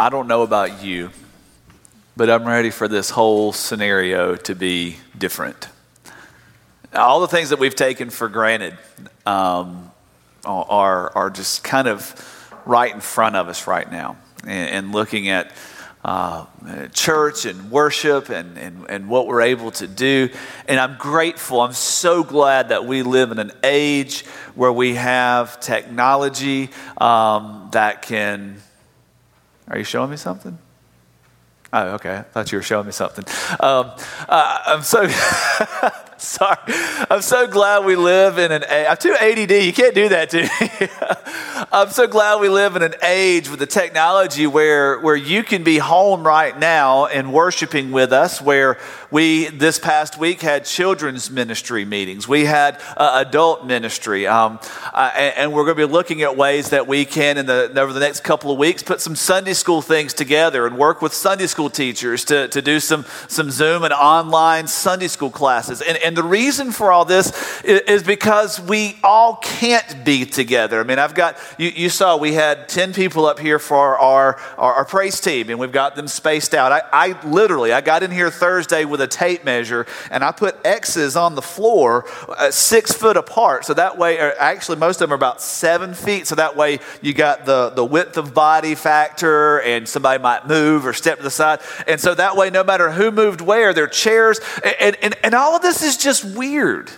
I don't know about you, but I'm ready for this whole scenario to be different. All the things that we've taken for granted um, are, are just kind of right in front of us right now. And, and looking at uh, church and worship and, and, and what we're able to do. And I'm grateful. I'm so glad that we live in an age where we have technology um, that can. Are you showing me something? Oh, okay. I thought you were showing me something. Um, uh, I'm so sorry. I'm so glad we live in an. I'm too ADD. You can't do that to me. I'm so glad we live in an age with the technology where where you can be home right now and worshiping with us. Where we this past week had children's ministry meetings. We had uh, adult ministry, um, uh, and, we're going to be looking at ways that we can in the over the next couple of weeks put some Sunday school things together and work with Sunday school school teachers to, to do some, some Zoom and online Sunday school classes. And, and the reason for all this is, is because we all can't be together. I mean, I've got, you, you saw we had 10 people up here for our, our, our praise team, and we've got them spaced out. I, I literally, I got in here Thursday with a tape measure, and I put X's on the floor uh, six foot apart. So that way, actually, most of them are about seven feet. So that way, you got the, the width of body factor, and somebody might move or step to the side and so that way, no matter who moved where, their chairs, and, and, and all of this is just weird.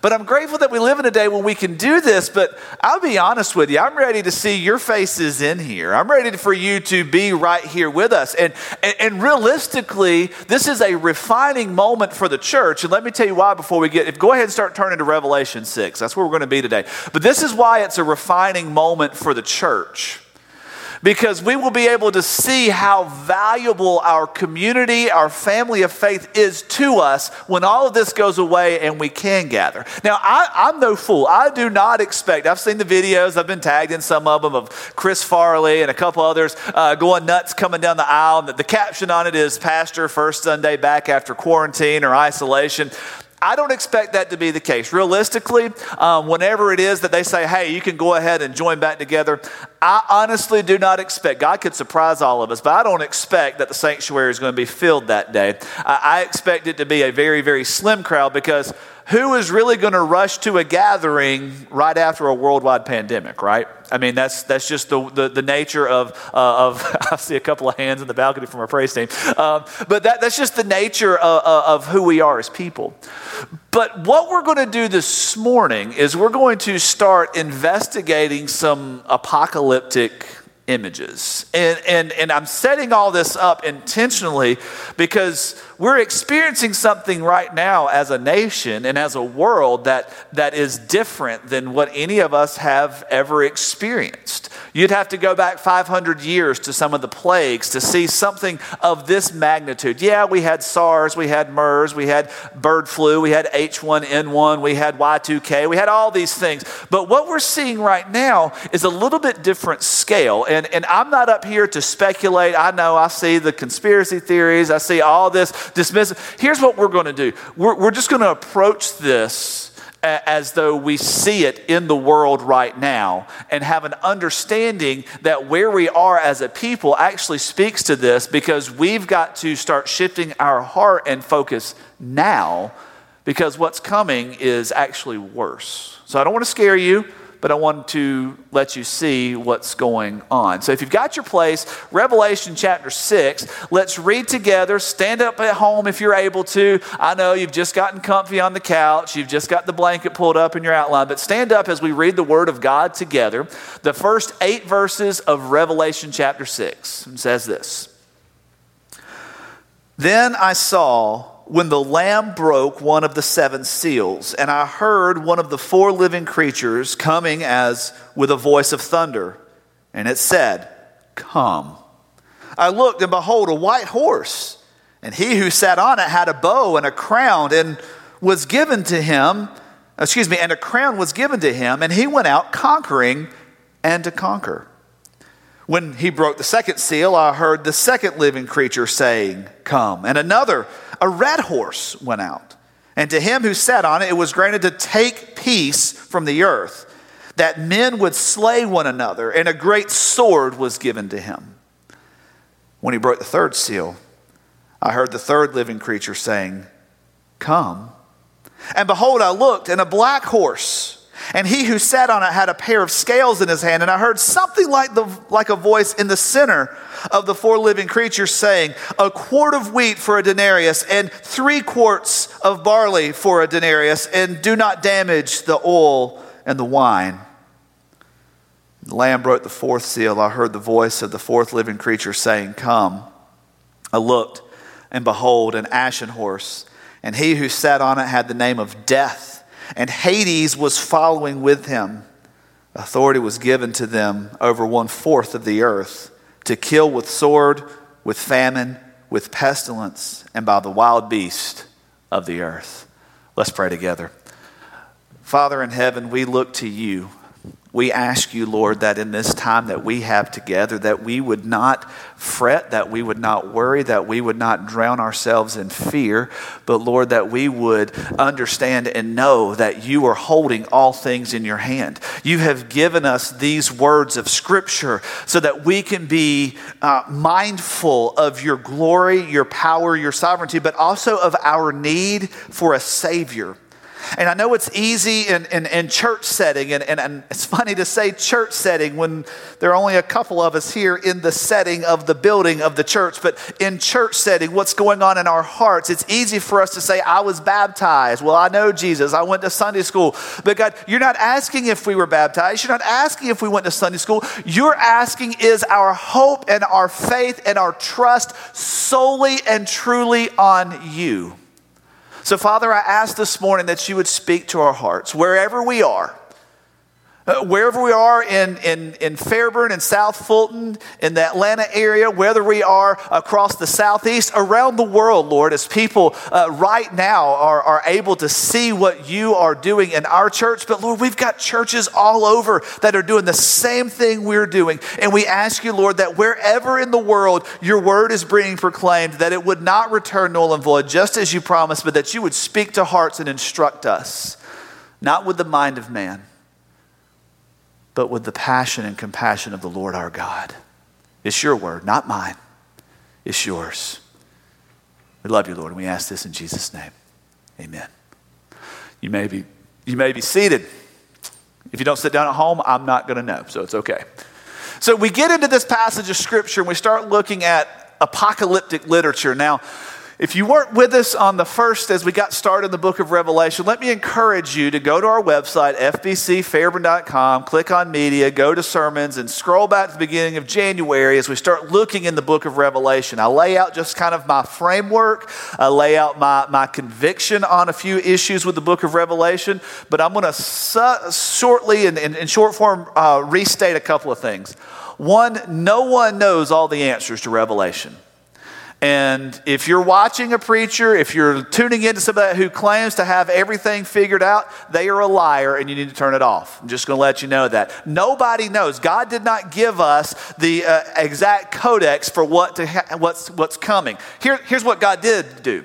But I'm grateful that we live in a day when we can do this. But I'll be honest with you, I'm ready to see your faces in here. I'm ready for you to be right here with us. And, and, and realistically, this is a refining moment for the church. And let me tell you why before we get, if, go ahead and start turning to Revelation 6. That's where we're going to be today. But this is why it's a refining moment for the church because we will be able to see how valuable our community, our family of faith is to us when all of this goes away and we can gather. Now, I, am no fool. I do not expect, I've seen the videos, I've been tagged in some of them of Chris Farley and a couple others uh, going nuts coming down the aisle. The, the caption on it is Pastor, first Sunday back after quarantine or isolation. I don't expect that to be the case. Realistically, um, whenever it is that they say, hey, you can go ahead and join back together, I honestly do not expect, God could surprise all of us, but I don't expect that the sanctuary is going to be filled that day. I, I expect it to be a very, very slim crowd because who is really going to rush to a gathering right after a worldwide pandemic, right? I mean, that's, that's just the, the, the nature of, uh, of, I see a couple of hands in the balcony from our praise team, um, but that, that's just the nature of, of who we are as people. But what we're going to do this morning is we're going to start investigating some apocalyptic apocalyptic images. And, and, and I'm setting all this up intentionally because we're experiencing something right now as a nation and as a world that, that is different than what any of us have ever experienced. You'd have to go back 500 years to some of the plagues to see something of this magnitude. Yeah, we had SARS, we had MERS, we had bird flu, we had H1N1, we had Y2K, we had all these things. But what we're seeing right now is a little bit different scale. And, and I'm not up here to speculate. I know I see the conspiracy theories, I see all this dismissive. Here's what we're going to do we're, we're just going to approach this as though we see it in the world right now and have an understanding that where we are as a people actually speaks to this because we've got to start shifting our heart and focus now because what's coming is actually worse. So I don't want to scare you but I want to let you see what's going on. So if you've got your place, Revelation chapter 6, let's read together. Stand up at home if you're able to. I know you've just gotten comfy on the couch, you've just got the blanket pulled up in your outline, but stand up as we read the Word of God together. The first eight verses of Revelation chapter 6 says this Then I saw when the Lamb broke one of the seven seals, and I heard one of the four living creatures coming as with a voice of thunder, and it said, Come. I looked, and behold, a white horse, and he who sat on it had a bow and a crown, and was given to him, excuse me, and a crown was given to him, and he went out conquering and to conquer. When he broke the second seal, I heard the second living creature saying, Come. And another, a red horse went out. And to him who sat on it, it was granted to take peace from the earth, that men would slay one another, and a great sword was given to him. When he broke the third seal, I heard the third living creature saying, Come. And behold, I looked, and a black horse. And he who sat on it had a pair of scales in his hand. And I heard something like, the, like a voice in the center of the four living creatures saying, A quart of wheat for a denarius, and three quarts of barley for a denarius, and do not damage the oil and the wine. The Lamb broke the fourth seal. I heard the voice of the fourth living creature saying, Come. I looked, and behold, an ashen horse, and he who sat on it had the name of Death, and Hades was following with him. Authority was given to them over one fourth of the earth to kill with sword, with famine, with pestilence, and by the wild beast of the earth. Let's pray together. Father in heaven, we look to you we ask you, Lord, that in this time that we have together, that we would not fret, that we would not worry, that we would not drown ourselves in fear, but Lord, that we would understand and know that you are holding all things in your hand. You have given us these words of Scripture so that we can be uh, mindful of your glory, your power, your sovereignty, but also of our need for a Savior. And I know it's easy in, in, in church setting, and, and, and, it's funny to say church setting when there are only a couple of us here in the setting of the building of the church. But in church setting, what's going on in our hearts, it's easy for us to say, I was baptized. Well, I know Jesus. I went to Sunday school. But God, you're not asking if we were baptized. You're not asking if we went to Sunday school. You're asking, is our hope and our faith and our trust solely and truly on you? So, Father, I ask this morning that you would speak to our hearts wherever we are. Uh, wherever we are in, in, in Fairburn and South Fulton, in the Atlanta area, whether we are across the Southeast, around the world, Lord, as people uh, right now are, are able to see what you are doing in our church. But Lord, we've got churches all over that are doing the same thing we're doing. And we ask you, Lord, that wherever in the world your word is being proclaimed, that it would not return null and void, just as you promised, but that you would speak to hearts and instruct us, not with the mind of man but with the passion and compassion of the Lord our God. It's your word, not mine. It's yours. We love you, Lord, and we ask this in Jesus' name. Amen. You may be, you may be seated. If you don't sit down at home, I'm not going to know, so it's okay. So we get into this passage of Scripture and we start looking at apocalyptic literature. Now, if you weren't with us on the first as we got started in the book of Revelation, let me encourage you to go to our website, fbcfairburn.com, click on media, go to sermons, and scroll back to the beginning of January as we start looking in the book of Revelation. I lay out just kind of my framework, I lay out my, my conviction on a few issues with the book of Revelation, but I'm going to su- shortly, in, in, in short form, uh, restate a couple of things. One, no one knows all the answers to Revelation. And if you're watching a preacher, if you're tuning into somebody who claims to have everything figured out, they are a liar and you need to turn it off. I'm just going to let you know that. Nobody knows. God did not give us the uh, exact codex for what to ha- what's, what's coming. Here, here's what God did do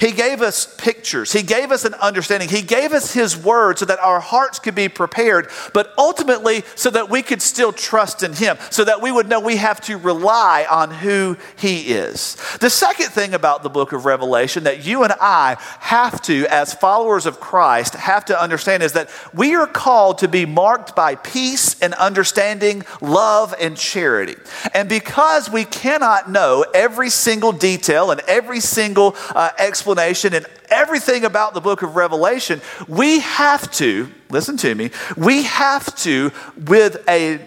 he gave us pictures. He gave us an understanding. He gave us His word so that our hearts could be prepared, but ultimately so that we could still trust in Him, so that we would know we have to rely on who He is. The second thing about the book of Revelation that you and I have to, as followers of Christ, have to understand is that we are called to be marked by peace and understanding, love and charity. And because we cannot know every single detail and every single uh, explanation, explanation and everything about the book of Revelation, we have to, listen to me, we have to, with a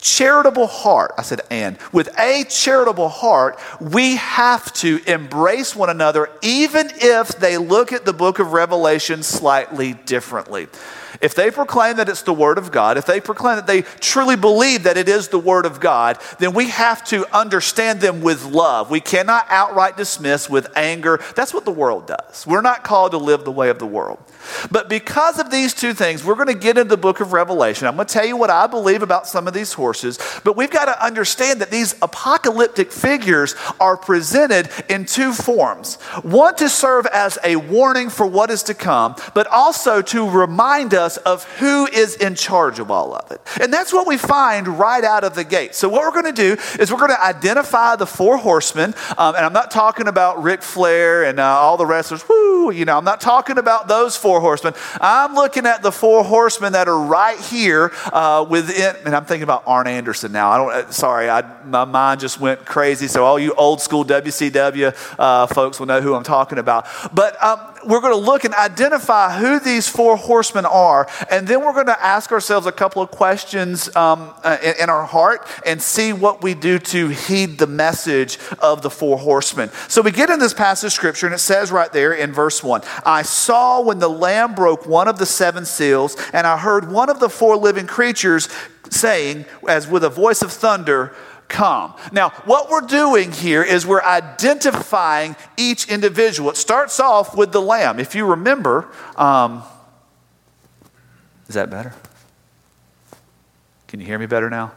charitable heart, I said and, with a charitable heart, we have to embrace one another even if they look at the book of Revelation slightly differently. If they proclaim that it's the Word of God, if they proclaim that they truly believe that it is the Word of God, then we have to understand them with love. We cannot outright dismiss with anger. That's what the world does. We're not called to live the way of the world. But because of these two things, we're going to get into the book of Revelation. I'm going to tell you what I believe about some of these horses, but we've got to understand that these apocalyptic figures are presented in two forms one to serve as a warning for what is to come, but also to remind us of who is in charge of all of it. And that's what we find right out of the gate. So, what we're going to do is we're going to identify the four horsemen. Um, and I'm not talking about Ric Flair and uh, all the wrestlers. Woo, you know, I'm not talking about those four horsemen. I'm looking at the four horsemen that are right here uh, within. And I'm thinking about Arn Anderson now. I don't, uh, sorry, I, my mind just went crazy. So, all you old school WCW uh, folks will know who I'm talking about. But um, we're going to look and identify who these four horsemen are, and then we're going to ask ourselves a couple of questions um, uh, in, in, our heart and see what we do to heed the message of the four horsemen. So we get in this passage of scripture, and it says right there in verse 1 I saw when the Lamb broke one of the seven seals, and I heard one of the four living creatures saying, as with a voice of thunder, come. Now, what we're doing here is we're identifying each individual. It starts off with the lamb. If you remember, um, is that better? Can you hear me better now?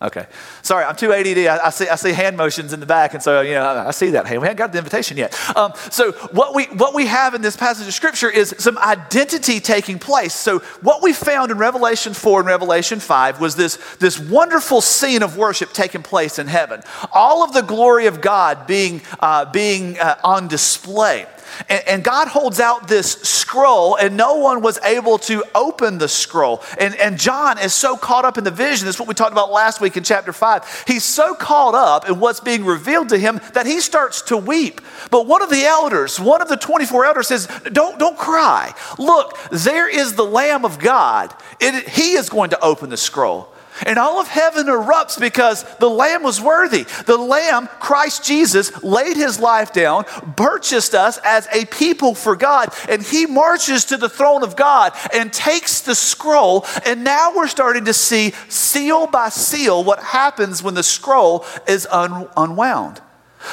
Okay. Sorry, I'm too ADD. I, I, see, I see hand motions in the back, and so, you know, I, I see that. Hey, we haven't got the invitation yet. Um, so, what we, what we have in this passage of Scripture is some identity taking place. So, what we found in Revelation 4 and Revelation 5 was this, this wonderful scene of worship taking place in heaven. All of the glory of God being, uh, being uh, on display. And, and, God holds out this scroll, and no one was able to open the scroll. And, and John is so caught up in the vision. That's what we talked about last week in chapter 5. He's so caught up in what's being revealed to him that he starts to weep. But one of the elders, one of the 24 elders says, Don't, don't cry. Look, there is the Lamb of God. It, he is going to open the scroll. And all of heaven erupts because the Lamb was worthy. The Lamb, Christ Jesus, laid his life down, purchased us as a people for God, and he marches to the throne of God and takes the scroll. And now we're starting to see seal by seal what happens when the scroll is un- unwound.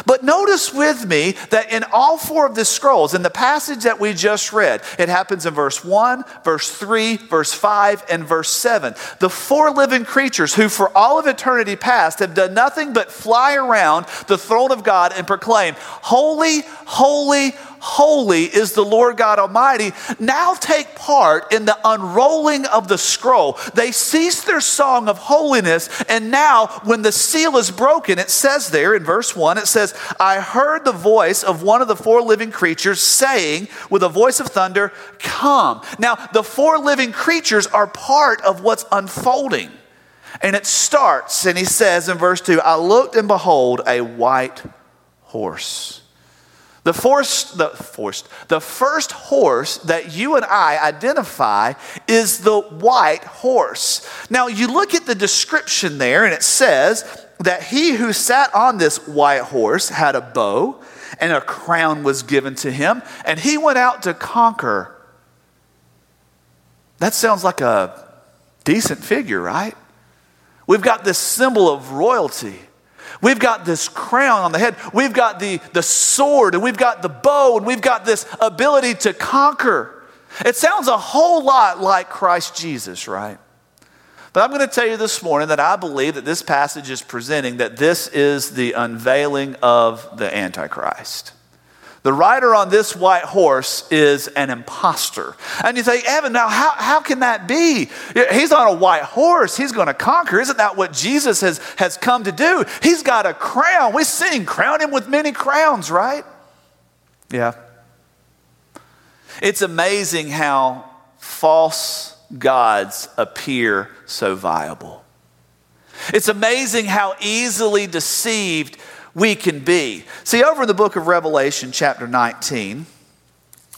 But notice with me that in all four of the scrolls, in the passage that we just read, it happens in verse 1, verse 3, verse 5, and verse 7. The four living creatures who, for all of eternity past, have done nothing but fly around the throne of God and proclaim, Holy, holy, Holy is the Lord God Almighty, now take part in the unrolling of the scroll. They cease their song of holiness, and now when the seal is broken, it says there in verse 1, it says, I heard the voice of one of the four living creatures saying with a voice of thunder, Come. Now, the four living creatures are part of what's unfolding. And it starts, and he says in verse 2 I looked and behold a white horse. The, forced, the, forced, the first horse that you and I identify is the white horse. Now, you look at the description there, and it says that he who sat on this white horse had a bow, and a crown was given to him, and he went out to conquer. That sounds like a decent figure, right? We've got this symbol of royalty. We've got this crown on the head. We've got the, the sword and we've got the bow and we've got this ability to conquer. It sounds a whole lot like Christ Jesus, right? But I'm going to tell you this morning that I believe that this passage is presenting that this is the unveiling of the Antichrist. The rider on this white horse is an impostor. And you say, Evan, now how, how can that be? He's on a white horse. He's going to conquer. Isn't that what Jesus has, has come to do? He's got a crown. We sing, crown him with many crowns, right? Yeah. It's amazing how false gods appear so viable. It's amazing how easily deceived we can be. See, over in the book of Revelation, chapter 19,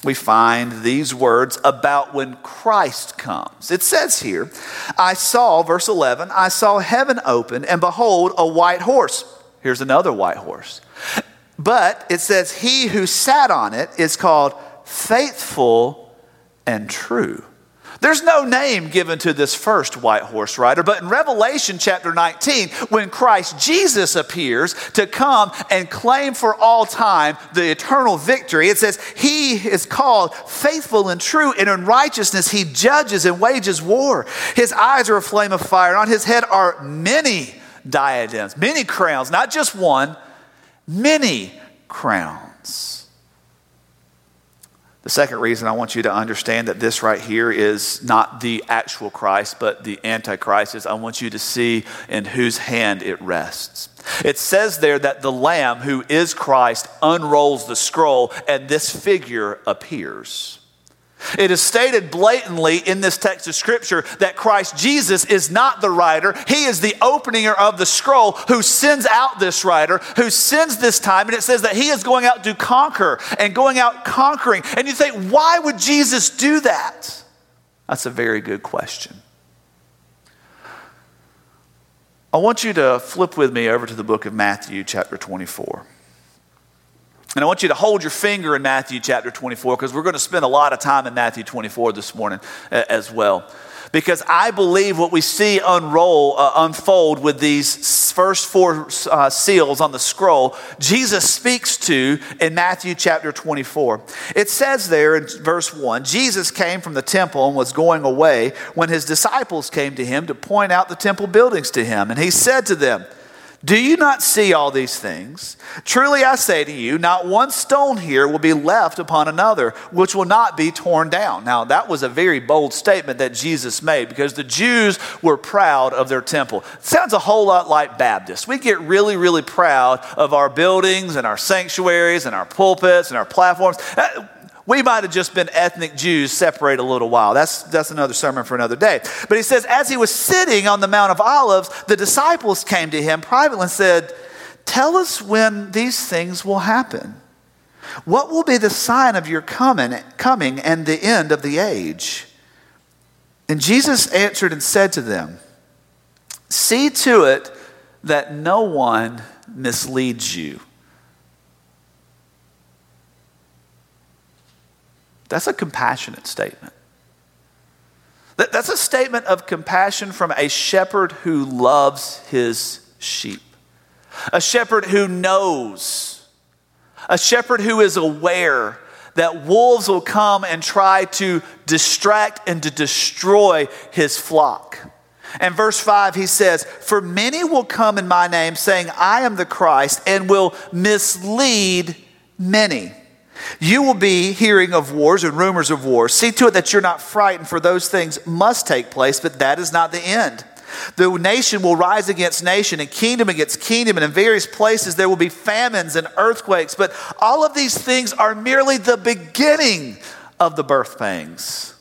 we find these words about when Christ comes. It says here, I saw, verse 11, I saw heaven open, and behold, a white horse. Here's another white horse. But it says, He who sat on it is called faithful and true. There's no name given to this first white horse rider, but in Revelation chapter 19, when Christ Jesus appears to come and claim for all time the eternal victory, it says, He is called faithful and true, and in righteousness He judges and wages war. His eyes are a flame of fire, and on His head are many diadems, many crowns, not just one, many crowns. The second reason I want you to understand that this right here is not the actual Christ, but the Antichrist is I want you to see in whose hand it rests. It says there that the Lamb, who is Christ, unrolls the scroll and this figure appears. It is stated blatantly in this text of Scripture that Christ Jesus is not the writer. He is the opener of the scroll who sends out this writer, who sends this time. And it says that he is going out to conquer and going out conquering. And you think, why would Jesus do that? That's a very good question. I want you to flip with me over to the book of Matthew, chapter 24. And I want you to hold your finger in Matthew chapter 24 because we're going to spend a lot of time in Matthew 24 this morning as well. Because I believe what we see unroll, uh, unfold with these first four uh, seals on the scroll, Jesus speaks to in Matthew chapter 24. It says there in verse 1 Jesus came from the temple and was going away when his disciples came to him to point out the temple buildings to him. And he said to them, do you not see all these things? Truly I say to you, not one stone here will be left upon another, which will not be torn down. Now, that was a very bold statement that Jesus made because the Jews were proud of their temple. It sounds a whole lot like Baptists. We get really, really proud of our buildings and our sanctuaries and our pulpits and our platforms. Uh, we might have just been ethnic Jews separate a little while. That's, that's another sermon for another day. But he says, as he was sitting on the Mount of Olives, the disciples came to him privately and said, Tell us when these things will happen. What will be the sign of your coming, coming and the end of the age? And Jesus answered and said to them, See to it that no one misleads you. That's a compassionate statement. That's a statement of compassion from a shepherd who loves his sheep, a shepherd who knows, a shepherd who is aware that wolves will come and try to distract and to destroy his flock. And verse 5, he says, For many will come in my name, saying, I am the Christ, and will mislead many. You will be hearing of wars and rumors of wars. See to it that you're not frightened, for those things must take place, but that is not the end. The nation will rise against nation and kingdom against kingdom, and in various places there will be famines and earthquakes. But all of these things are merely the beginning of the birth pangs.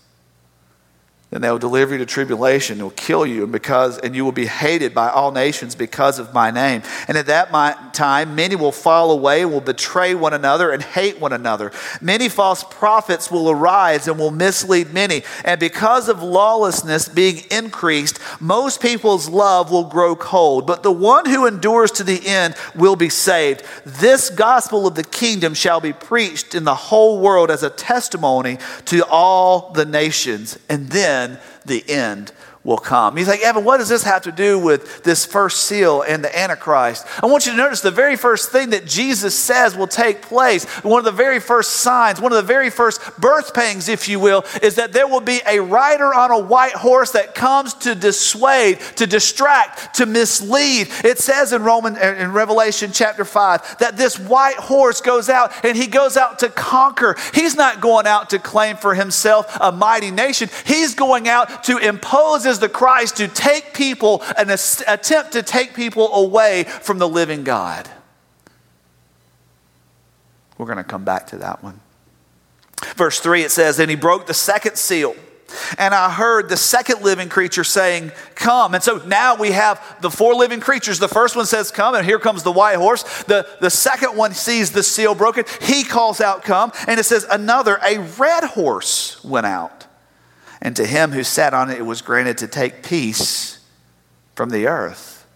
Then they will deliver you to tribulation, and will kill you, and because and you will be hated by all nations because of my name. And at that time, many will fall away, will betray one another, and hate one another. Many false prophets will arise and will mislead many. And because of lawlessness being increased, most people's love will grow cold. But the one who endures to the end will be saved. This gospel of the kingdom shall be preached in the whole world as a testimony to all the nations, and then then the end will come. He's like, Evan, what does this have to do with this first seal and the Antichrist? I want you to notice the very first thing that Jesus says will take place, one of the very first signs, one of the very first birth pangs, if you will, is that there will be a rider on a white horse that comes to dissuade, to distract, to mislead. It says in Roman uh, in Revelation chapter 5 that this white horse goes out and he goes out to conquer. He's not going out to claim for himself a mighty nation. He's going out to impose the Christ to take people and attempt to take people away from the living God. We're going to come back to that one. Verse 3 it says, And he broke the second seal. And I heard the second living creature saying, Come. And so now we have the four living creatures. The first one says, Come, and here comes the white horse. The, the second one sees the seal broken. He calls out, Come. And it says, Another, a red horse, went out. And to him who sat on it, it was granted to take peace from the earth,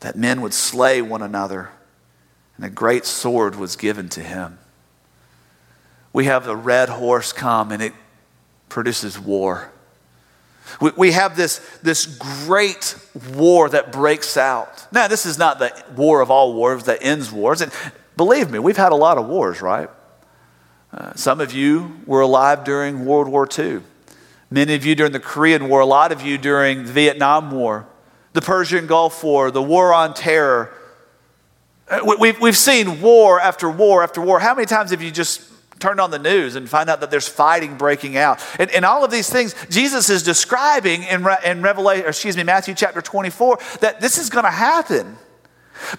that men would slay one another, and a great sword was given to him. We have the red horse come, and it produces war. We, we have this, this great war that breaks out. Now, this is not the war of all wars that ends wars. And believe me, we've had a lot of wars, right? Uh, some of you were alive during World War II. Many of you during the Korean War, a lot of you during the Vietnam War, the Persian Gulf War, the War on Terror. Uh, we've, we've seen war after war after war. How many times have you just turned on the news and find out that there's fighting breaking out. And, and all of these things Jesus is describing in, in Revelation, excuse me, Matthew chapter 24, that this is going to happen.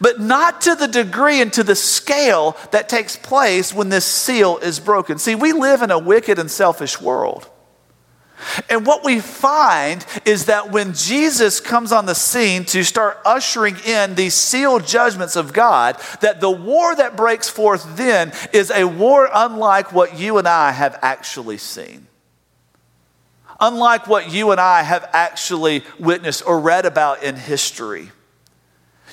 But not to the degree and to the scale that takes place when this seal is broken. See, we live in a wicked and selfish world. And what we find is that when Jesus comes on the scene to start ushering in these sealed judgments of God, that the war that breaks forth then is a war unlike what you and I have actually seen. Unlike what you and I have actually witnessed or read about in history.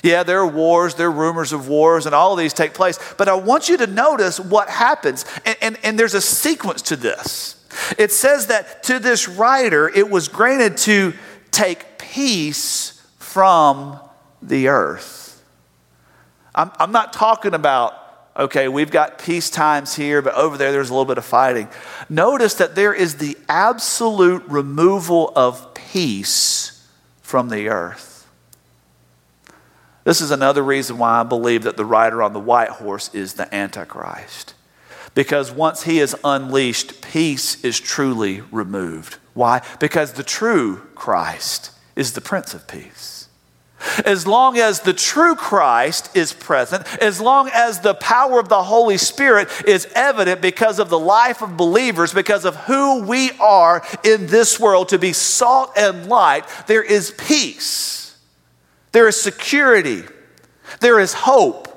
Yeah, there are wars, there are rumors of wars, and all of these take place. But I want you to notice what happens. And, and, and there's a sequence to this. It says that to this writer, it was granted to take peace from the earth. I'm, I'm not talking about, okay, we've got peace times here, but over there there's a little bit of fighting. Notice that there is the absolute removal of peace from the earth. This is another reason why I believe that the rider on the white horse is the Antichrist. Because once he is unleashed, peace is truly removed. Why? Because the true Christ is the Prince of Peace. As long as the true Christ is present, as long as the power of the Holy Spirit is evident because of the life of believers, because of who we are in this world to be salt and light, there is peace, there is security, there is hope.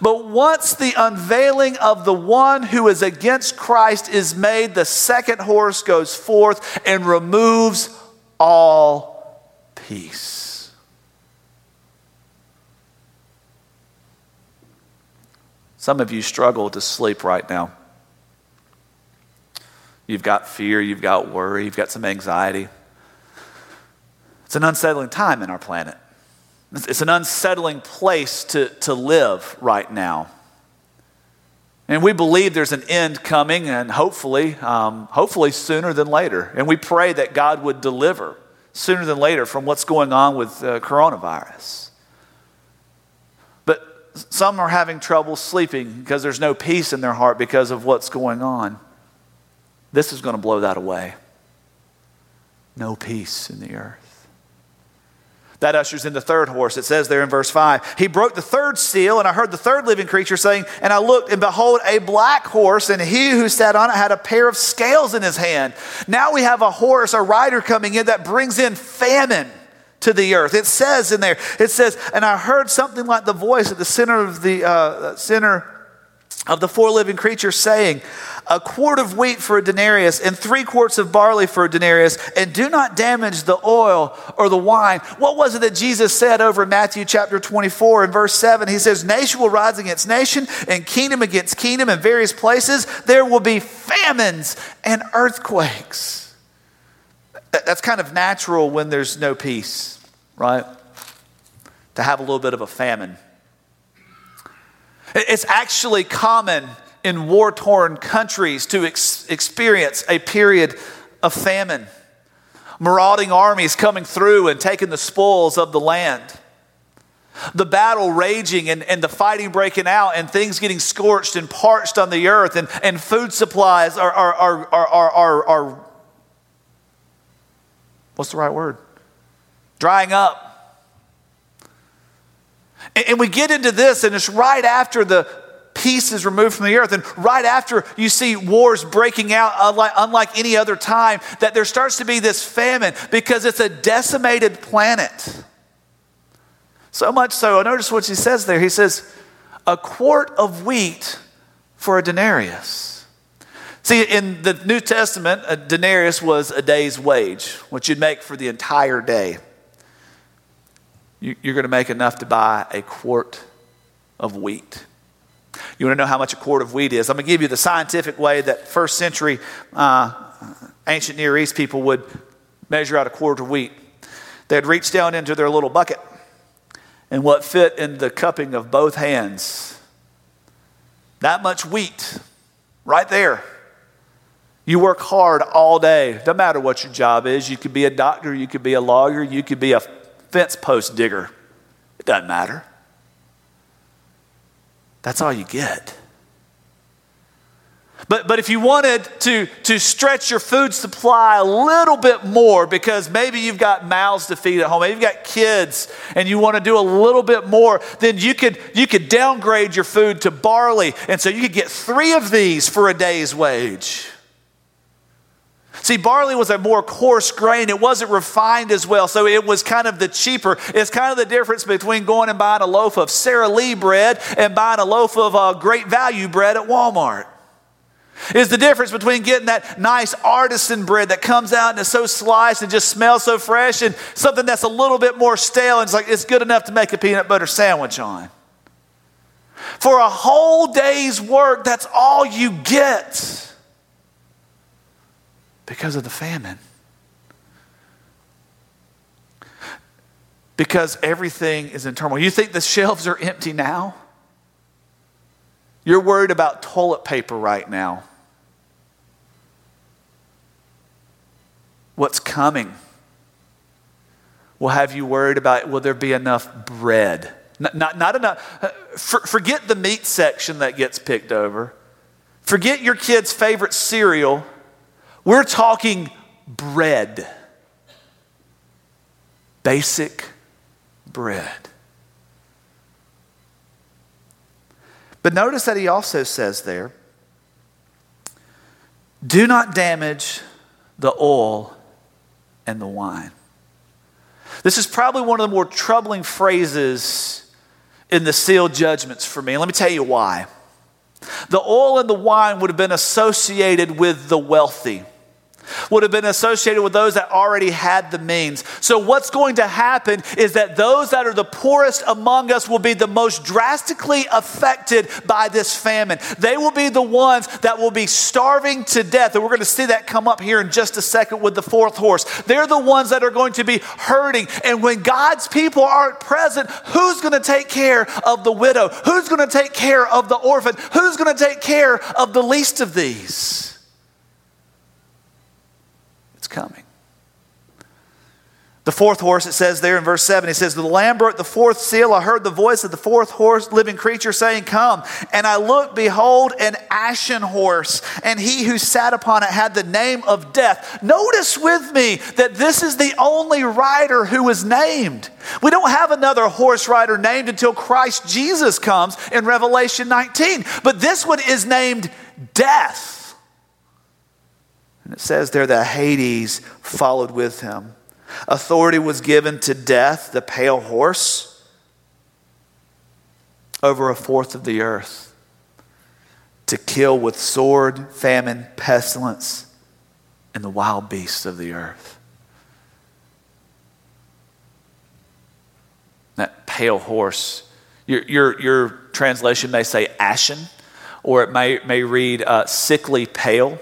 But once the unveiling of the one who is against Christ is made, the second horse goes forth and removes all peace. Some of you struggle to sleep right now. You've got fear, you've got worry, you've got some anxiety. It's an unsettling time in our planet. It's an unsettling place to, to live right now. And we believe there's an end coming, and hopefully, um, hopefully sooner than later. And we pray that God would deliver sooner than later from what's going on with uh, coronavirus. But some are having trouble sleeping because there's no peace in their heart because of what's going on. This is going to blow that away. No peace in the earth. That ushers in the third horse. It says there in verse 5 He broke the third seal, and I heard the third living creature saying, And I looked, and behold, a black horse, and he who sat on it had a pair of scales in his hand. Now we have a horse, a rider coming in that brings in famine to the earth. It says in there, it says, And I heard something like the voice at the center of the uh, center of the four living creatures saying, a quart of wheat for a denarius and three quarts of barley for a denarius, and do not damage the oil or the wine. What was it that Jesus said over in Matthew chapter 24 and verse 7? He says, Nation will rise against nation and kingdom against kingdom in various places. There will be famines and earthquakes. That's kind of natural when there's no peace, right? To have a little bit of a famine. It's actually common in war torn countries to ex- experience a period of famine. Marauding armies coming through and taking the spoils of the land. The battle raging and, and the fighting breaking out, and things getting scorched and parched on the earth, and, and food supplies are, are, are, are, are, are, are what's the right word? Drying up. And, and we get into this, and it's right after the, peace is removed from the earth. And right after you see wars breaking out, unlike, unlike any other time, that there starts to be this famine because it's a decimated planet. So much so, notice what he says there. He says, a quart of wheat for a denarius. See, in the New Testament, a denarius was a day's wage, what you'd make for the entire day. You're going to make enough to buy a quart of wheat. You want to know how much a quart of wheat is? I'm going to give you the scientific way that first century uh, ancient Near East people would measure out a quart of wheat. They'd reach down into their little bucket, and what fit in the cupping of both hands, that much wheat right there. You work hard all day. Doesn't matter what your job is. You could be a doctor, you could be a lawyer, you could be a fence post digger. It doesn't matter. That's all you get. But, but if you wanted to, to stretch your food supply a little bit more because maybe you've got mouths to feed at home, maybe you've got kids and you want to do a little bit more, then you could, you could downgrade your food to barley. And so you could get three of these for a day's wage. See, barley was a more coarse grain. It wasn't refined as well, so it was kind of the cheaper. It's kind of the difference between going and buying a loaf of Sara Lee bread and buying a loaf of uh, great value bread at Walmart. Is the difference between getting that nice artisan bread that comes out and is so sliced and just smells so fresh and something that's a little bit more stale and it's like it's good enough to make a peanut butter sandwich on. For a whole day's work, that's all you get because of the famine. Because everything is in turmoil. You think the shelves are empty now? You're worried about toilet paper right now. What's coming? Will have you worried about will there be enough bread? Not, not, not enough. Uh, for, forget the meat section that gets picked over. Forget your kid's favorite cereal. We're talking bread. Basic bread. But notice that he also says there do not damage the oil and the wine. This is probably one of the more troubling phrases in the sealed judgments for me. let me tell you why. The oil and the wine would have been associated with the wealthy would have been associated with those that already had the means. So, what's going to happen is that those that are the poorest among us will be the most drastically affected by this famine. They will be the ones that will be starving to death. And we're going to see that come up here in just a second with the fourth horse. They're the ones that are going to be hurting. And when God's people aren't present, who's going to take care of the widow? Who's going to take care of the orphan? Who's going to take care of the least of these? Coming. The fourth horse, it says there in verse 7, it says, The Lamb broke the fourth seal. I heard the voice of the fourth horse, living creature, saying, Come. And I looked, behold, an ashen horse, and he who sat upon it had the name of death. Notice with me that this is the only rider who is named. We don't have another horse rider named until Christ Jesus comes in Revelation 19. But this one is named Death. And it says there that Hades followed with him. Authority was given to death, the pale horse, over a fourth of the earth, to kill with sword, famine, pestilence, and the wild beasts of the earth. That pale horse, your, your, your translation may say ashen, or it may, may read uh, sickly pale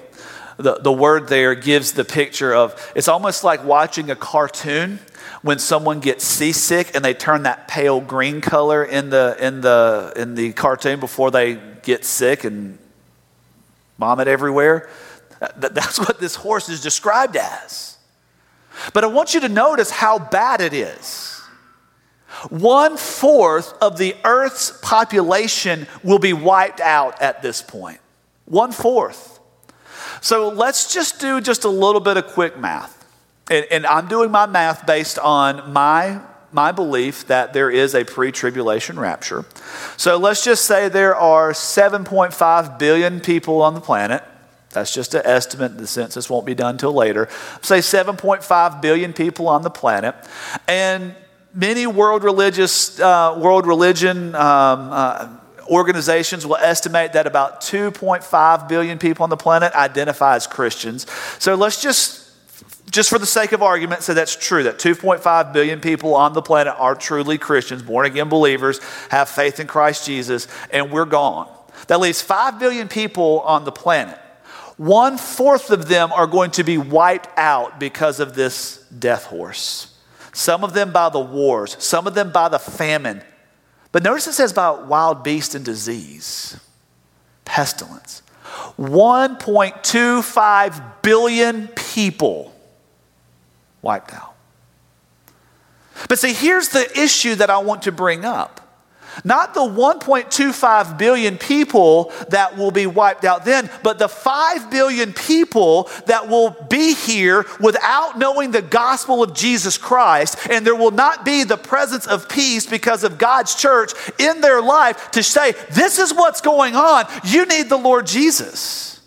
the, the word there gives the picture of it's almost like watching a cartoon when someone gets seasick and they turn that pale green color in the, in the, in the cartoon before they get sick and vomit everywhere. That's what this horse is described as. But I want you to notice how bad it is. One fourth of the earth's population will be wiped out at this point. One fourth. So let's just do just a little bit of quick math. And, and I'm doing my math based on my, my belief that there is a pre tribulation rapture. So let's just say there are 7.5 billion people on the planet. That's just an estimate. The census won't be done till later. Say 7.5 billion people on the planet. And many world religious, uh, world religion, um, uh, organizations will estimate that about 2.5 billion people on the planet identify as Christians. So let's just just for the sake of argument, say that's true, that 2.5 billion people on the planet are truly Christians, born again believers, have faith in Christ Jesus, and we're gone. That leaves 5 billion people on the planet. One fourth of them are going to be wiped out because of this death horse. Some of them by the wars, some of them by the famine, but notice it says about wild beast and disease, pestilence. 1.25 billion people wiped out. But see, here's the issue that I want to bring up. Not the 1.25 billion people that will be wiped out then, but the 5 billion people that will be here without knowing the gospel of Jesus Christ. And there will not be the presence of peace because of God's church in their life to say, This is what's going on. You need the Lord Jesus.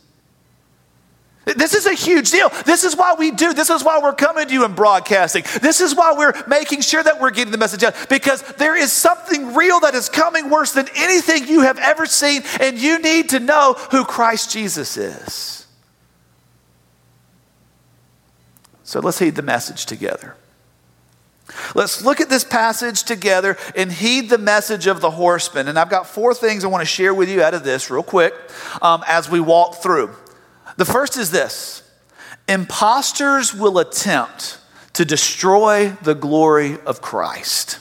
This is a huge deal. This is why we do. This is why we're coming to you and broadcasting. This is why we're making sure that we're getting the message out because there is something real that is coming worse than anything you have ever seen, and you need to know who Christ Jesus is. So let's heed the message together. Let's look at this passage together and heed the message of the horseman. And I've got four things I want to share with you out of this, real quick, um, as we walk through. The first is this imposters will attempt to destroy the glory of Christ.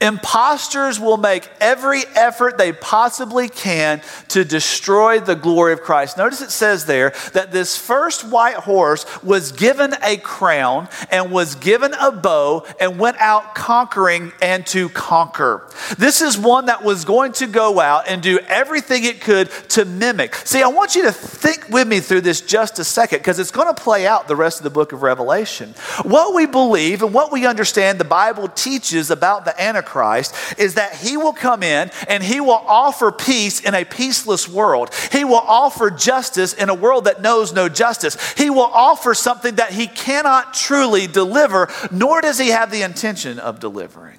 Imposters will make every effort they possibly can to destroy the glory of Christ. Notice it says there that this first white horse was given a crown and was given a bow and went out conquering and to conquer. This is one that was going to go out and do everything it could to mimic. See, I want you to think with me through this just a second because it's going to play out the rest of the book of Revelation. What we believe and what we understand the Bible teaches about the Antichrist is that he will come in and he will offer peace in a peaceless world. He will offer justice in a world that knows no justice. He will offer something that he cannot truly deliver, nor does he have the intention of delivering.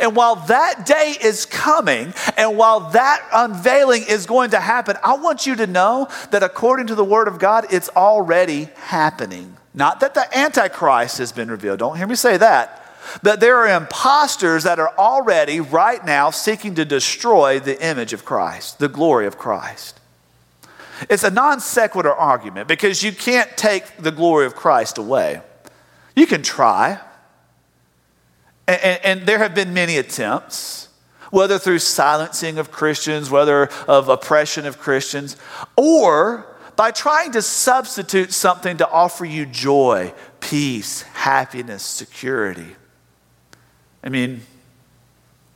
And while that day is coming, and while that unveiling is going to happen, I want you to know that according to the Word of God, it's already happening. Not that the Antichrist has been revealed. Don't hear me say that that there are imposters that are already, right now, seeking to destroy the image of Christ, the glory of Christ. It's a non sequitur argument because you can't take the glory of Christ away. You can try, and, and, and there have been many attempts, whether through silencing of Christians, whether of oppression of Christians, or by trying to substitute something to offer you joy, peace, happiness, security. I mean,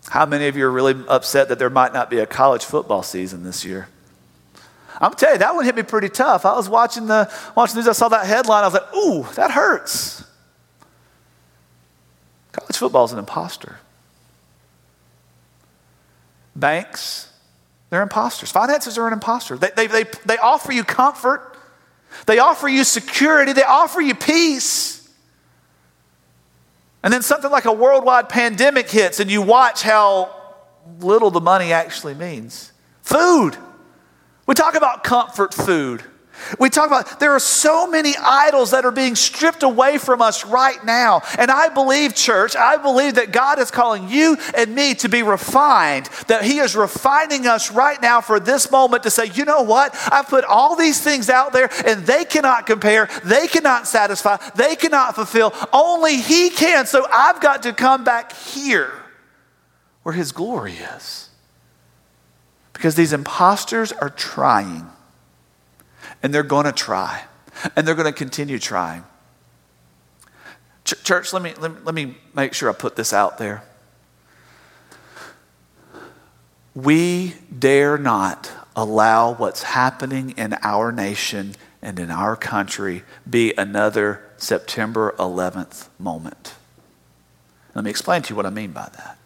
how many of you are really upset that there might not be a college football season this year? I'm telling you, that one hit me pretty tough. I was watching the watching news, I saw that headline, I was like, ooh, that hurts. College football is an imposter. Banks, they're imposters. Finances are an imposter. They, they, they, they offer you comfort, they offer you security, they offer you peace. And then something like a worldwide pandemic hits, and you watch how little the money actually means. Food. We talk about comfort food. We talk about there are so many idols that are being stripped away from us right now. And I believe, church, I believe that God is calling you and me to be refined, that He is refining us right now for this moment to say, you know what? I've put all these things out there and they cannot compare, they cannot satisfy, they cannot fulfill. Only He can. So I've got to come back here where His glory is. Because these imposters are trying and they're going to try, and they're going to continue trying. Ch- church, let me, let me, let me make sure I put this out there. We dare not allow what's happening in our nation and in our country be another September 11th moment. Let me explain to you what I mean by that.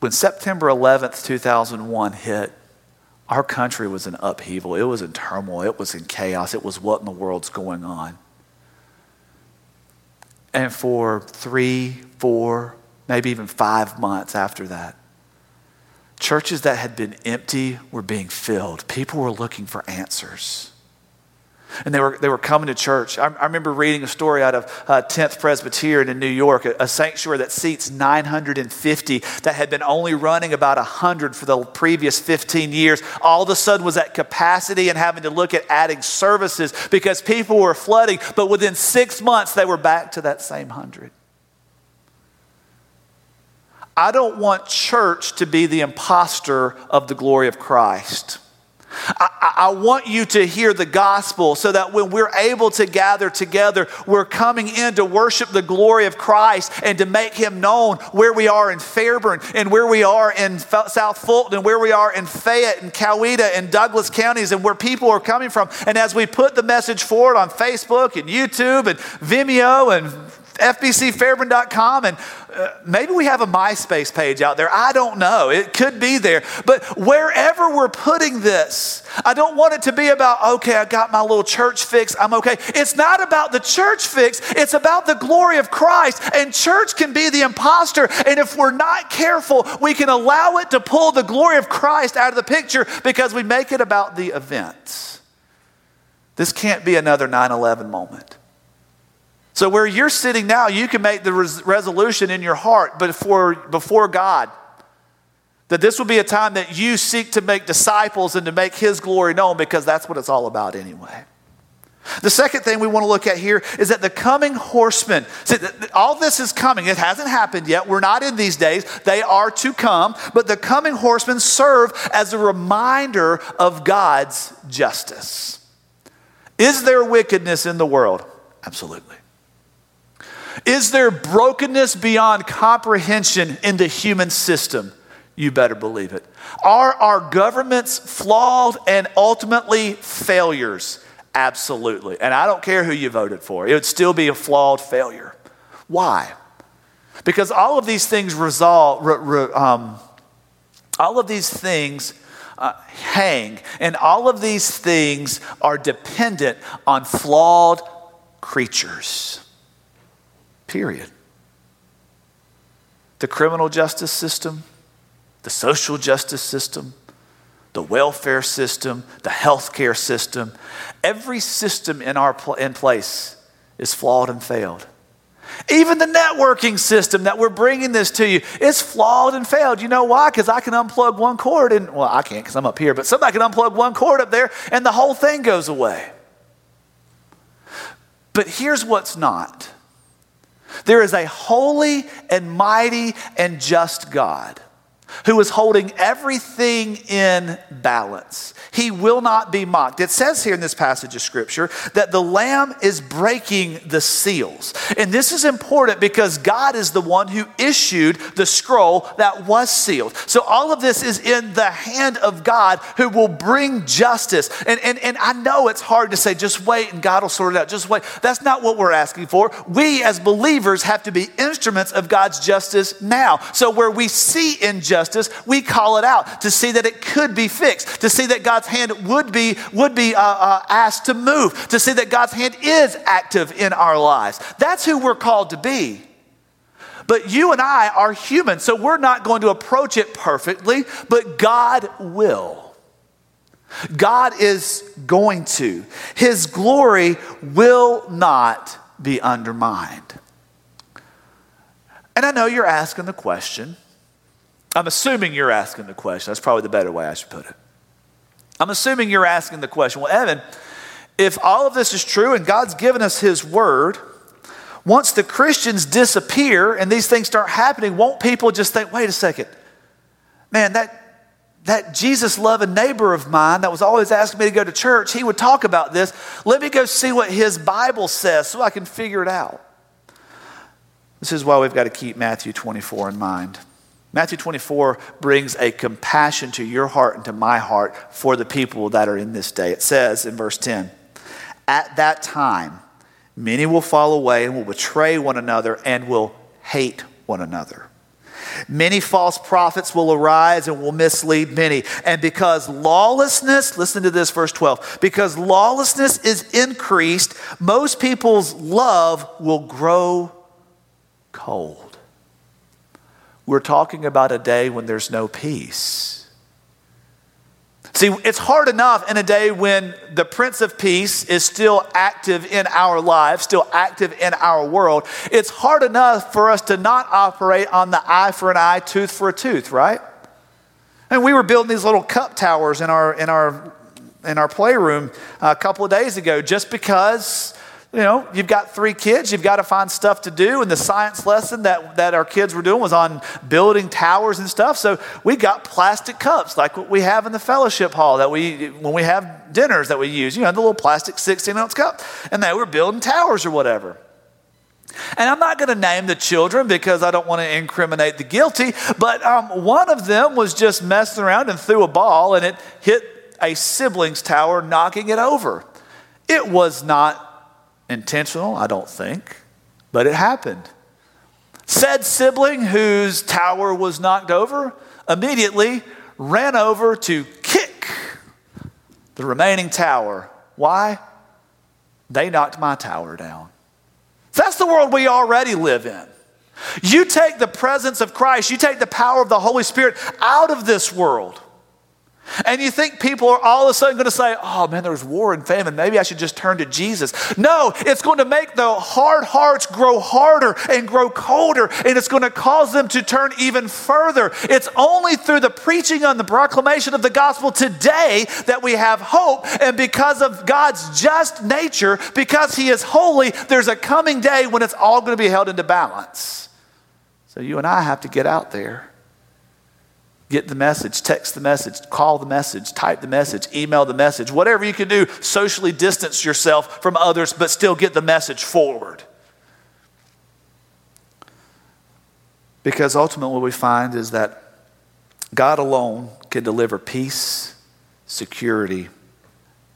When September 11th, 2001 hit, our country was in upheaval. It was in turmoil. It was in chaos. It was what in the world's going on. And for three, four, maybe even five months after that, churches that had been empty were being filled. People were looking for answers and they were, they were coming to church. I, I remember reading a story out of uh, 10th Presbyterian in New York, a, a, sanctuary that seats 950 that had been only running about 100 for the previous 15 years. All of a sudden was at capacity and having to look at adding services because people were flooding. But within six months, they were back to that same 100. I don't want church to be the impostor of the glory of Christ. I, I, want you to hear the gospel so that when we're able to gather together, we're coming in to worship the glory of Christ and to make him known where we are in Fairburn and where we are in South Fulton and where we are in Fayette and Coweta and Douglas counties and where people are coming from. And as we put the message forward on Facebook and YouTube and Vimeo and FBCFairburn.com, and uh, maybe we have a MySpace page out there. I don't know. It could be there. But wherever we're putting this, I don't want it to be about, okay, I got my little church fix. I'm okay. It's not about the church fix, it's about the glory of Christ. And church can be the imposter. And if we're not careful, we can allow it to pull the glory of Christ out of the picture because we make it about the events. This can't be another 9 11 moment. So, where you're sitting now, you can make the res- resolution in your heart before, before God that this will be a time that you seek to make disciples and to make His glory known because that's what it's all about anyway. The second thing we want to look at here is that the coming horsemen, see, all this is coming. It hasn't happened yet. We're not in these days. They are to come. But the coming horsemen serve as a reminder of God's justice. Is there wickedness in the world? Absolutely. Is there brokenness beyond comprehension in the human system? You better believe it. Are our governments flawed and ultimately failures? Absolutely. And I don't care who you voted for, it would still be a flawed failure. Why? Because all of these things resolve, re, re, um, all of these things uh, hang, and all of these things are dependent on flawed creatures. Period. The criminal justice system, the social justice system, the welfare system, the healthcare system, every system in our pl- in place is flawed and failed. Even the networking system that we're bringing this to you is flawed and failed. You know why? Because I can unplug one cord and, well, I can't because I'm up here, but somebody can unplug one cord up there and the whole thing goes away. But here's what's not there is a holy and mighty and just God who is holding everything in balance. He will not be mocked. It says here in this passage of scripture that the Lamb is breaking the seals. And this is important because God is the one who issued the scroll that was sealed. So all of this is in the hand of God who will bring justice. And, and, and I know it's hard to say, just wait and God will sort it out. Just wait. That's not what we're asking for. We as believers have to be instruments of God's justice now. So where we see injustice, injustice, we call it out to see that it could be fixed, to see that God's hand would be, would be uh, uh, asked to move, to see that God's hand is active in our lives. That's who we're called to be. But you and I are human, so we're not going to approach it perfectly, but God will. God is going to. His glory will not be undermined. And I know you're asking the question I'm assuming you're asking the question. That's probably the better way I should put it. I'm assuming you're asking the question. Well, Evan, if all of this is true and God's given us His word, once the Christians disappear and these things start happening, won't people just think, wait a second, man, that, that Jesus loving neighbor of mine that was always asking me to go to church, he would talk about this. Let me go see what his Bible says so I can figure it out. This is why we've got to keep Matthew 24 in mind. Matthew 24 brings a compassion to your heart and to my heart for the people that are in this day. It says in verse 10 At that time, many will fall away and will betray one another and will hate one another. Many false prophets will arise and will mislead many. And because lawlessness, listen to this, verse 12, because lawlessness is increased, most people's love will grow cold. We're talking about a day when there's no peace. See, it's hard enough in a day when the Prince of Peace is still active in our lives, still active in our world. It's hard enough for us to not operate on the eye for an eye, tooth for a tooth, right? And we were building these little cup towers in our, in our, in our playroom a couple of days ago just because you know, you've got three kids, you've got to find stuff to do. And the science lesson that, that our kids were doing was on building towers and stuff. So we got plastic cups like what we have in the fellowship hall that we, when we have dinners that we use, you know, the little plastic 16 ounce cup. And they were building towers or whatever. And I'm not going to name the children because I don't want to incriminate the guilty, but um, one of them was just messing around and threw a ball and it hit a sibling's tower, knocking it over. It was not intentional, I don't think, but it happened. Said sibling whose tower was knocked over immediately ran over to kick the remaining tower. Why? They knocked my tower down. That's the world we already live in. You take the presence of Christ, you take the power of the Holy Spirit out of this world. And you think people are all of a sudden going to say, oh man, there's war and famine. Maybe I should just turn to Jesus. No, it's going to make the hard hearts grow harder and grow colder, and it's going to cause them to turn even further. It's only through the preaching and the proclamation of the gospel today that we have hope. And because of God's just nature, because He is holy, there's a coming day when it's all going to be held into balance. So you and I have to get out there Get the message, text the message, call the message, type the message, email the message, whatever you can do, socially distance yourself from others, but still get the message forward. Because ultimately, what we find is that God alone can deliver peace, security,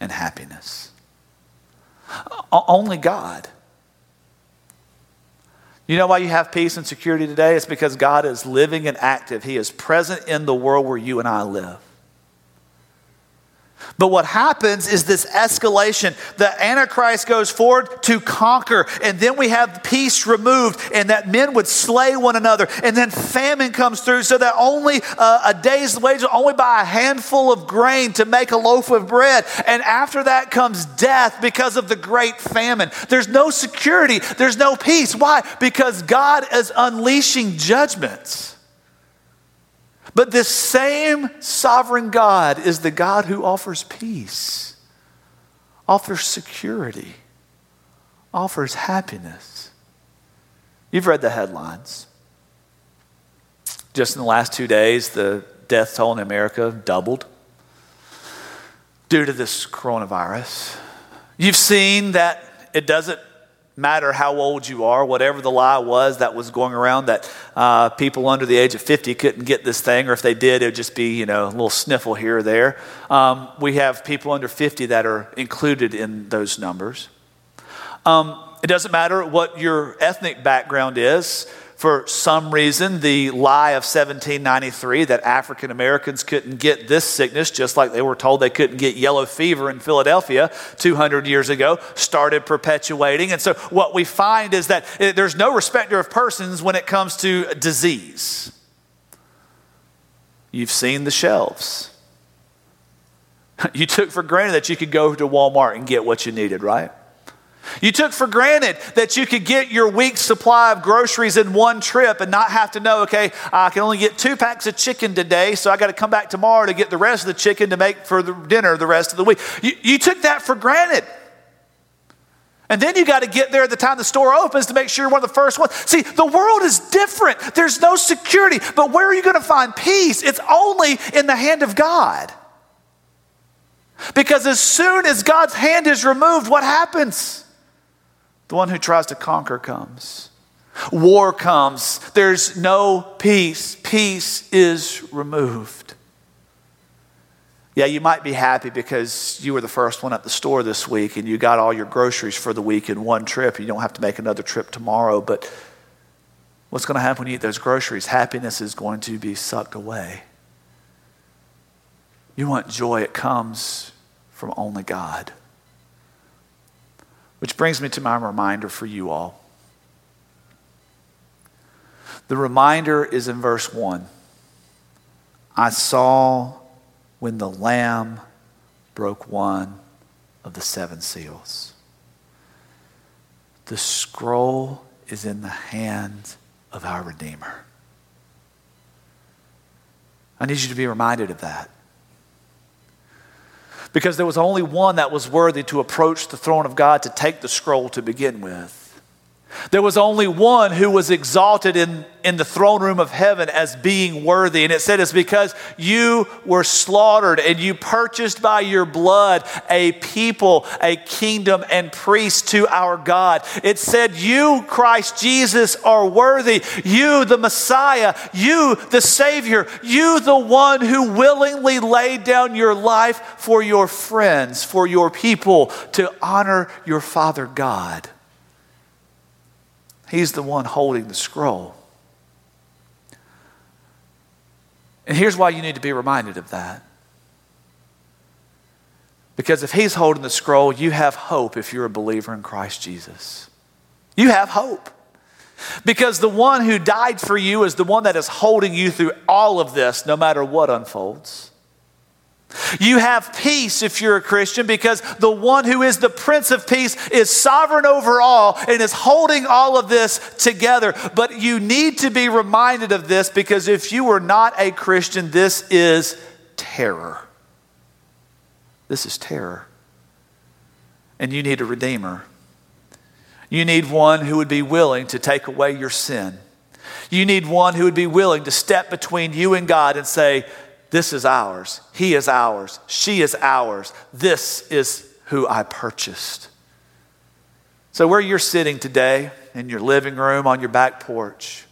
and happiness. Only God. You know why you have peace and security today? It's because God is living and active. He is present in the world where you and I live. But what happens is this escalation. The Antichrist goes forward to conquer, and then we have peace removed, and that men would slay one another, and then famine comes through, so that only uh, a day's wages, only buy a handful of grain to make a loaf of bread. And after that comes death because of the great famine. There's no security, there's no peace. Why? Because God is unleashing judgments. But this same sovereign God is the God who offers peace, offers security, offers happiness. You've read the headlines. Just in the last two days, the death toll in America doubled due to this coronavirus. You've seen that it doesn't matter how old you are, whatever the lie was that was going around that uh, people under the age of 50 couldn't get this thing, or if they did, it would just be, you know, a little sniffle here or there. Um, we have people under 50 that are included in those numbers. Um, it doesn't matter what your ethnic background is for some reason, the lie of 1793 that African Americans couldn't get this sickness, just like they were told they couldn't get yellow fever in Philadelphia 200 years ago, started perpetuating. And so, what we find is that eh, there's no respecter of persons when it comes to disease. You've seen the shelves. You took for granted that you could go to Walmart and get what you needed, right? You took for granted that you could get your week's supply of groceries in one trip and not have to know, okay, I can only get two packs of chicken today, so I got to come back tomorrow to get the rest of the chicken to make for the dinner the rest of the week. You, you took that for granted. And then you got to get there at the time the store opens to make sure you're one of the first ones. See, the world is different. There's no security. But where are you going to find peace? It's only in the hand of God. Because as soon as God's hand is removed, what happens? The one who tries to conquer comes. War comes. There's no peace. Peace is removed. Yeah, you might be happy because you were the first one at the store this week and you got all your groceries for the week in one trip. You don't have to make another trip tomorrow. But what's going to happen when you eat those groceries? Happiness is going to be sucked away. You want joy, it comes from only God. Which brings me to my reminder for you all. The reminder is in verse 1. I saw when the Lamb broke one of the seven seals. The scroll is in the hands of our Redeemer. I need you to be reminded of that. Because there was only one that was worthy to approach the throne of God to take the scroll to begin with. There was only one who was exalted in, in the throne room of heaven as being worthy. And it said it's because you were slaughtered and you purchased by your blood a people, a kingdom, and priests to our God. It said, You, Christ Jesus, are worthy. You, the Messiah, you, the Savior, you, the one who willingly laid down your life for your friends, for your people, to honor your Father God. He's the one holding the scroll. And here's why you need to be reminded of that. Because if He's holding the scroll, you have hope if you're a believer in Christ Jesus. You have hope. Because the one who died for you is the one that is holding you through all of this, no matter what unfolds. You have peace if you're a Christian because the one who is the Prince of Peace is sovereign over all and is holding all of this together. But you need to be reminded of this because if you are not a Christian, this is terror. This is terror. And you need a Redeemer. You need one who would be willing to take away your sin. You need one who would be willing to step between you and God and say, this is ours. He is ours. She is ours. This is who I purchased. So, where you're sitting today, in your living room, on your back porch,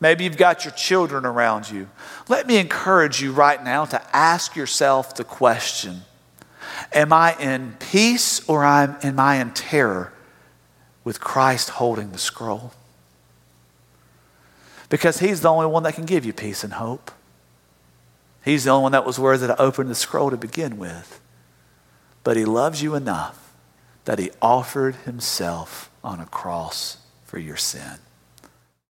maybe you've got your children around you. Let me encourage you right now to ask yourself the question Am I in peace or am I in terror with Christ holding the scroll? Because He's the only one that can give you peace and hope. He's the only one that was worthy to open the scroll to begin with. But he loves you enough that he offered himself on a cross for your sin.